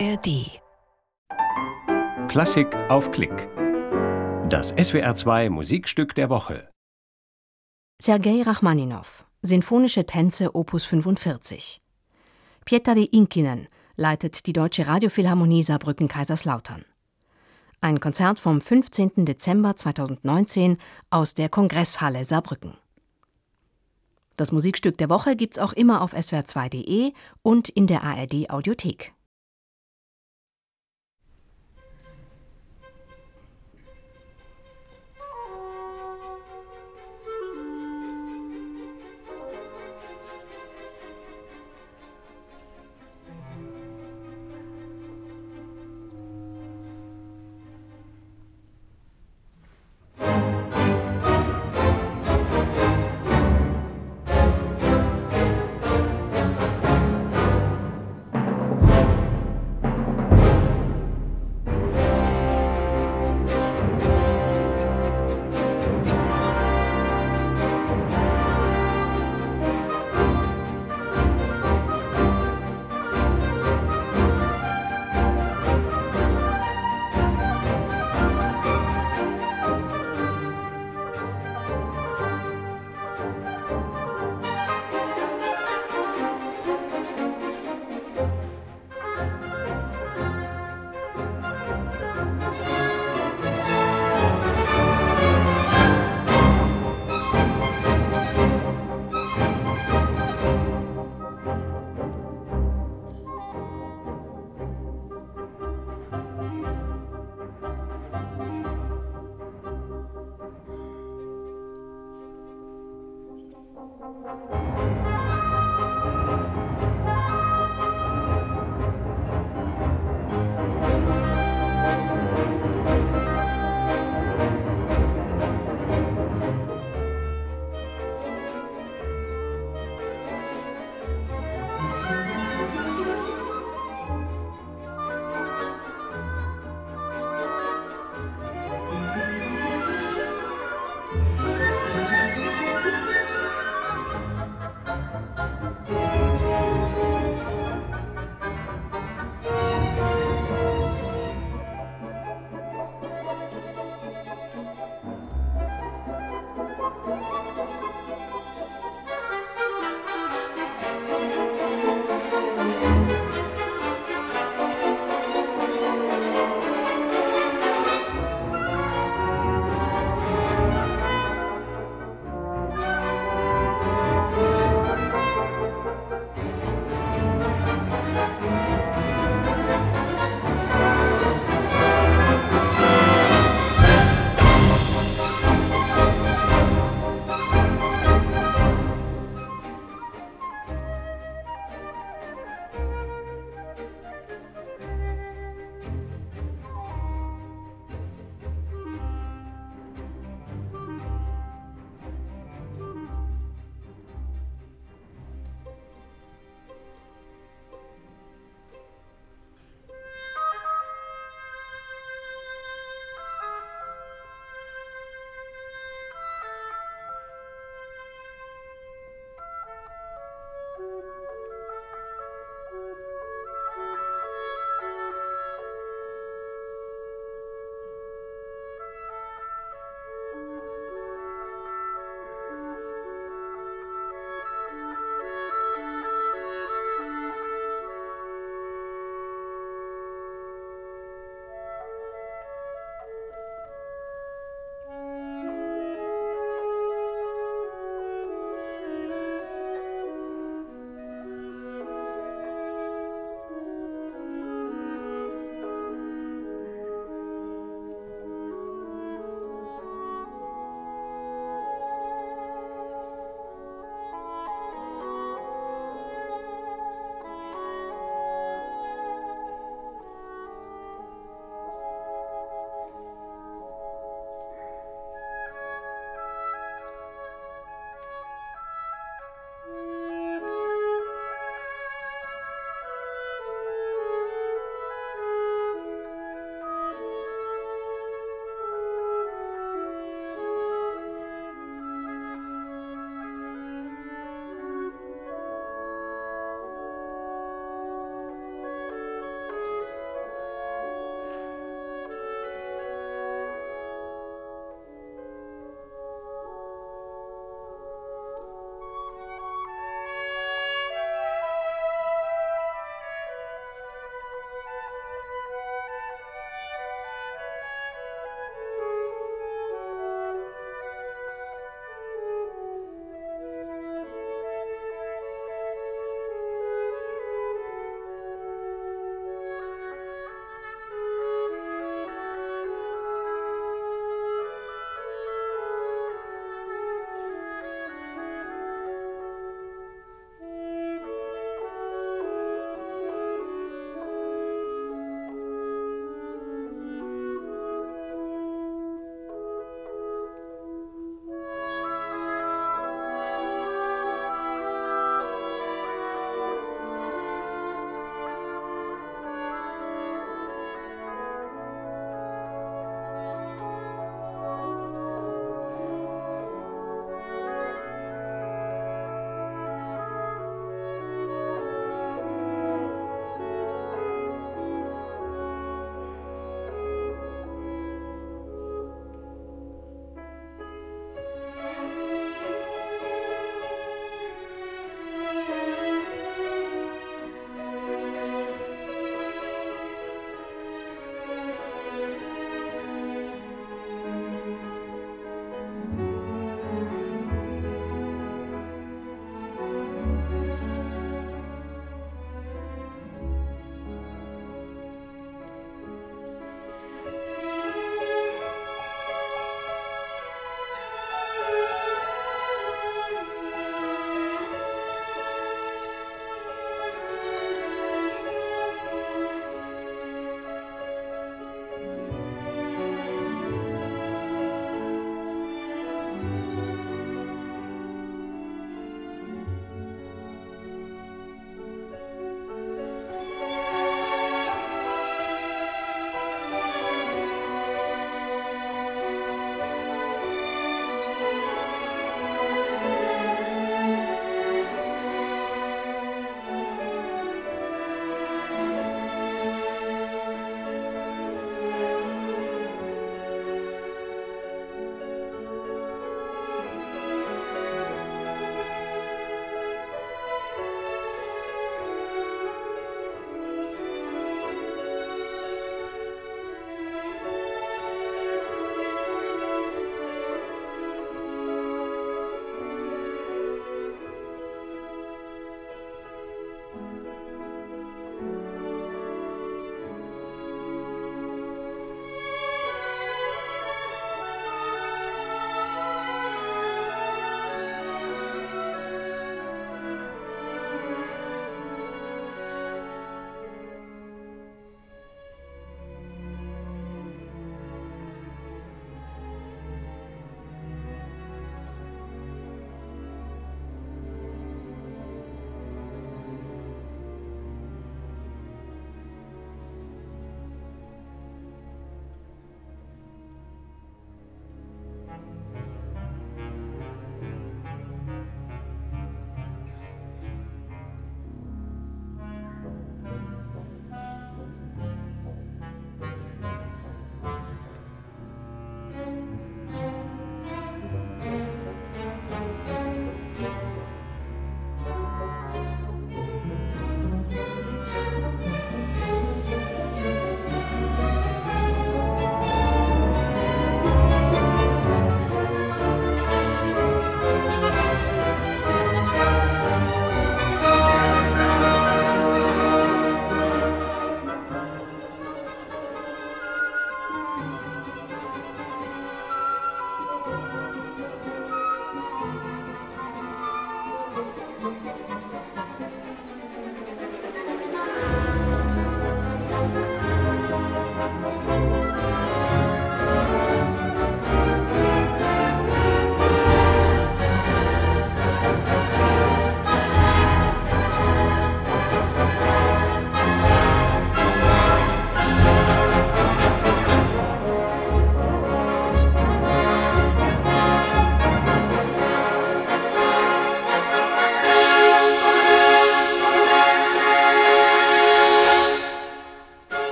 ARD. Klassik auf Klick. Das SWR2 Musikstück der Woche. Sergei Rachmaninow, Sinfonische Tänze Opus 45. Pietari Inkinen leitet die Deutsche Radiophilharmonie Saarbrücken-Kaiserslautern. Ein Konzert vom 15. Dezember 2019 aus der Kongresshalle Saarbrücken. Das Musikstück der Woche gibt's auch immer auf swr2.de und in der ARD Audiothek.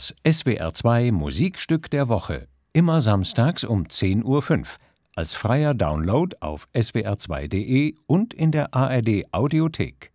Das SWR2 Musikstück der Woche. Immer samstags um 10.05 Uhr. Als freier Download auf swr2.de und in der ARD Audiothek.